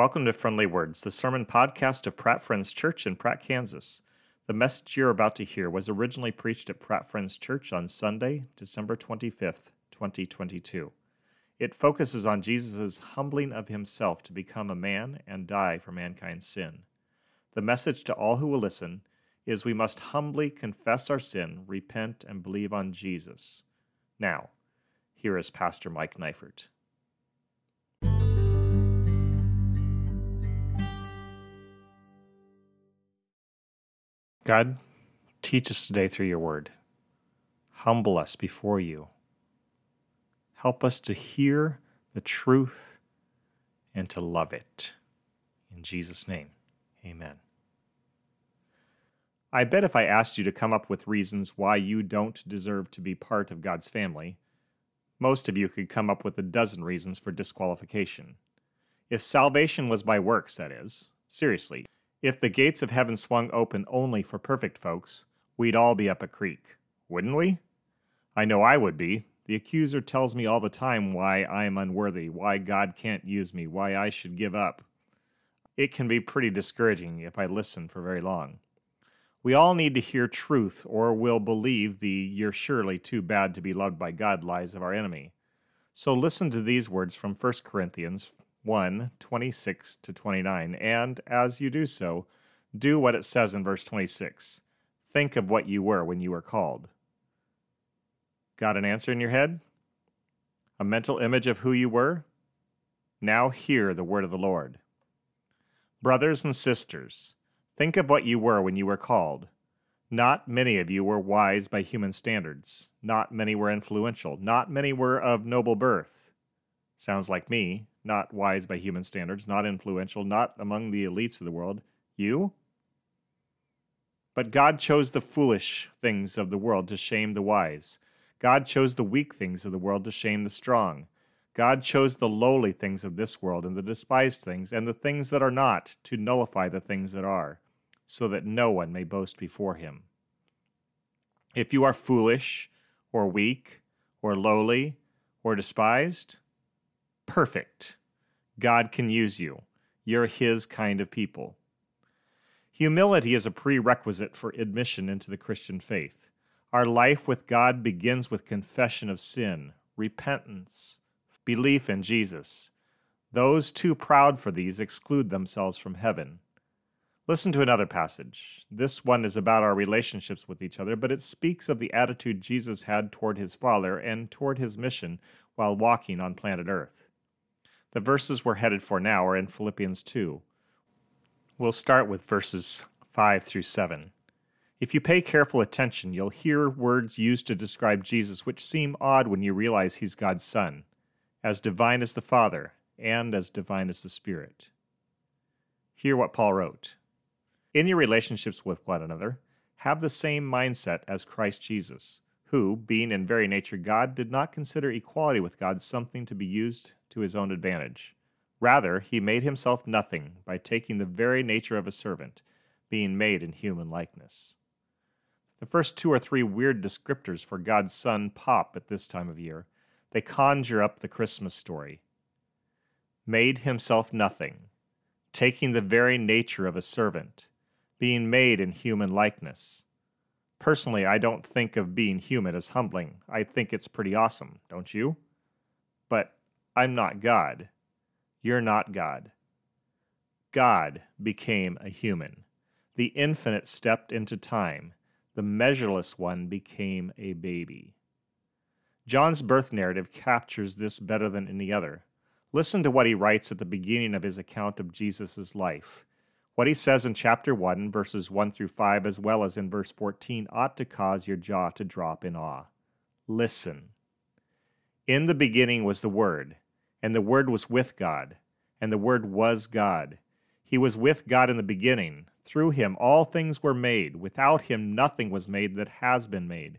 Welcome to Friendly Words, the sermon podcast of Pratt Friends Church in Pratt, Kansas. The message you're about to hear was originally preached at Pratt Friends Church on Sunday, December 25th, 2022. It focuses on Jesus' humbling of himself to become a man and die for mankind's sin. The message to all who will listen is we must humbly confess our sin, repent, and believe on Jesus. Now, here is Pastor Mike Neifert. God, teach us today through your word. Humble us before you. Help us to hear the truth and to love it. In Jesus' name, amen. I bet if I asked you to come up with reasons why you don't deserve to be part of God's family, most of you could come up with a dozen reasons for disqualification. If salvation was by works, that is, seriously, if the gates of heaven swung open only for perfect folks, we'd all be up a creek, wouldn't we? I know I would be. The accuser tells me all the time why I am unworthy, why God can't use me, why I should give up. It can be pretty discouraging if I listen for very long. We all need to hear truth, or we'll believe the you're surely too bad to be loved by God lies of our enemy. So listen to these words from 1 Corinthians 1 26 to 29, and as you do so, do what it says in verse 26. Think of what you were when you were called. Got an answer in your head? A mental image of who you were? Now hear the word of the Lord. Brothers and sisters, think of what you were when you were called. Not many of you were wise by human standards. Not many were influential. Not many were of noble birth. Sounds like me not wise by human standards, not influential, not among the elites of the world. You? But God chose the foolish things of the world to shame the wise. God chose the weak things of the world to shame the strong. God chose the lowly things of this world and the despised things and the things that are not to nullify the things that are, so that no one may boast before him. If you are foolish, or weak, or lowly, or despised, perfect. God can use you. You're His kind of people. Humility is a prerequisite for admission into the Christian faith. Our life with God begins with confession of sin, repentance, belief in Jesus. Those too proud for these exclude themselves from heaven. Listen to another passage. This one is about our relationships with each other, but it speaks of the attitude Jesus had toward his Father and toward his mission while walking on planet Earth. The verses we're headed for now are in Philippians 2. We'll start with verses 5 through 7. If you pay careful attention, you'll hear words used to describe Jesus which seem odd when you realize he's God's Son, as divine as the Father, and as divine as the Spirit. Hear what Paul wrote In your relationships with one another, have the same mindset as Christ Jesus, who, being in very nature God, did not consider equality with God something to be used to his own advantage. Rather, he made himself nothing by taking the very nature of a servant, being made in human likeness. The first two or three weird descriptors for God's Son pop at this time of year. They conjure up the Christmas story. Made himself nothing, taking the very nature of a servant, being made in human likeness. Personally, I don't think of being human as humbling. I think it's pretty awesome, don't you? I'm not God. You're not God. God became a human. The infinite stepped into time. The measureless one became a baby. John's birth narrative captures this better than any other. Listen to what he writes at the beginning of his account of Jesus' life. What he says in chapter 1, verses 1 through 5, as well as in verse 14, ought to cause your jaw to drop in awe. Listen. In the beginning was the Word, and the Word was with God, and the Word was God. He was with God in the beginning. Through him all things were made. Without him nothing was made that has been made.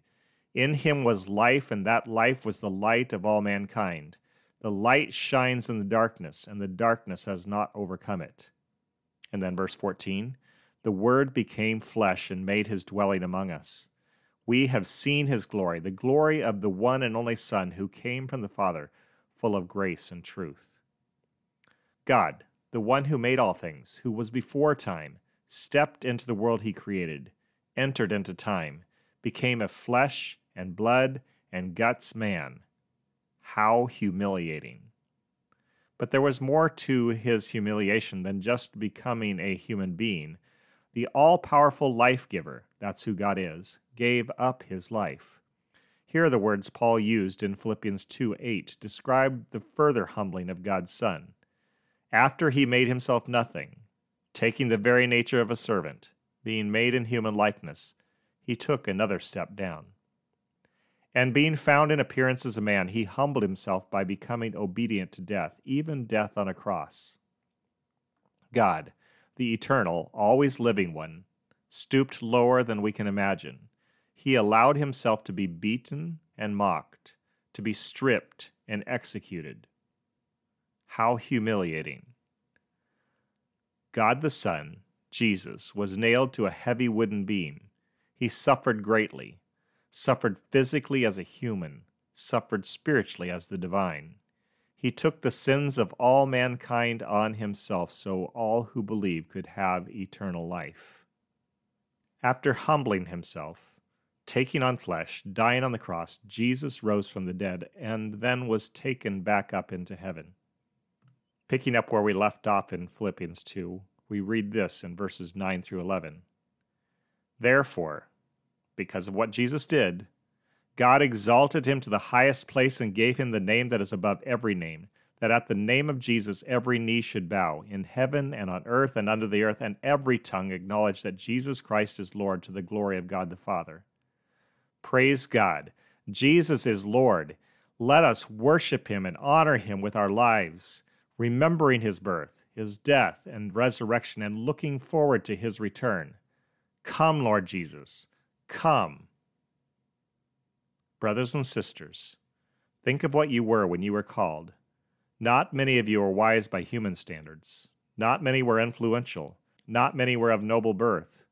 In him was life, and that life was the light of all mankind. The light shines in the darkness, and the darkness has not overcome it. And then verse 14 The Word became flesh and made his dwelling among us. We have seen his glory, the glory of the one and only Son who came from the Father, full of grace and truth. God, the one who made all things, who was before time, stepped into the world he created, entered into time, became a flesh and blood and guts man. How humiliating. But there was more to his humiliation than just becoming a human being. The all powerful life giver, that's who God is, gave up his life. Here are the words Paul used in Philippians 2 8 describe the further humbling of God's Son. After he made himself nothing, taking the very nature of a servant, being made in human likeness, he took another step down. And being found in appearance as a man, he humbled himself by becoming obedient to death, even death on a cross. God, the eternal, always living one, stooped lower than we can imagine. He allowed himself to be beaten and mocked, to be stripped and executed. How humiliating. God the Son, Jesus, was nailed to a heavy wooden beam. He suffered greatly, suffered physically as a human, suffered spiritually as the divine. He took the sins of all mankind on himself so all who believe could have eternal life. After humbling himself, taking on flesh, dying on the cross, Jesus rose from the dead and then was taken back up into heaven. Picking up where we left off in Philippians 2, we read this in verses 9 through 11. Therefore, because of what Jesus did, God exalted him to the highest place and gave him the name that is above every name, that at the name of Jesus every knee should bow, in heaven and on earth and under the earth, and every tongue acknowledge that Jesus Christ is Lord to the glory of God the Father. Praise God! Jesus is Lord. Let us worship him and honor him with our lives remembering his birth, his death, and resurrection, and looking forward to his return. Come, Lord Jesus, come. Brothers and sisters, think of what you were when you were called. Not many of you are wise by human standards. Not many were influential. Not many were of noble birth.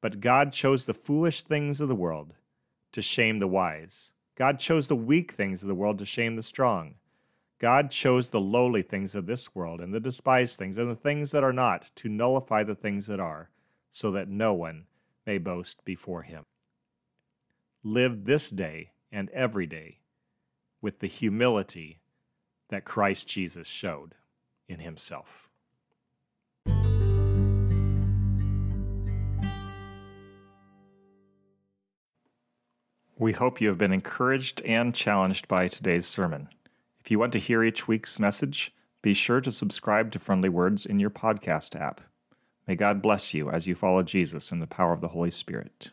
But God chose the foolish things of the world to shame the wise. God chose the weak things of the world to shame the strong. God chose the lowly things of this world and the despised things and the things that are not to nullify the things that are, so that no one may boast before him. Live this day and every day with the humility that Christ Jesus showed in himself. We hope you have been encouraged and challenged by today's sermon. If you want to hear each week's message, be sure to subscribe to Friendly Words in your podcast app. May God bless you as you follow Jesus in the power of the Holy Spirit.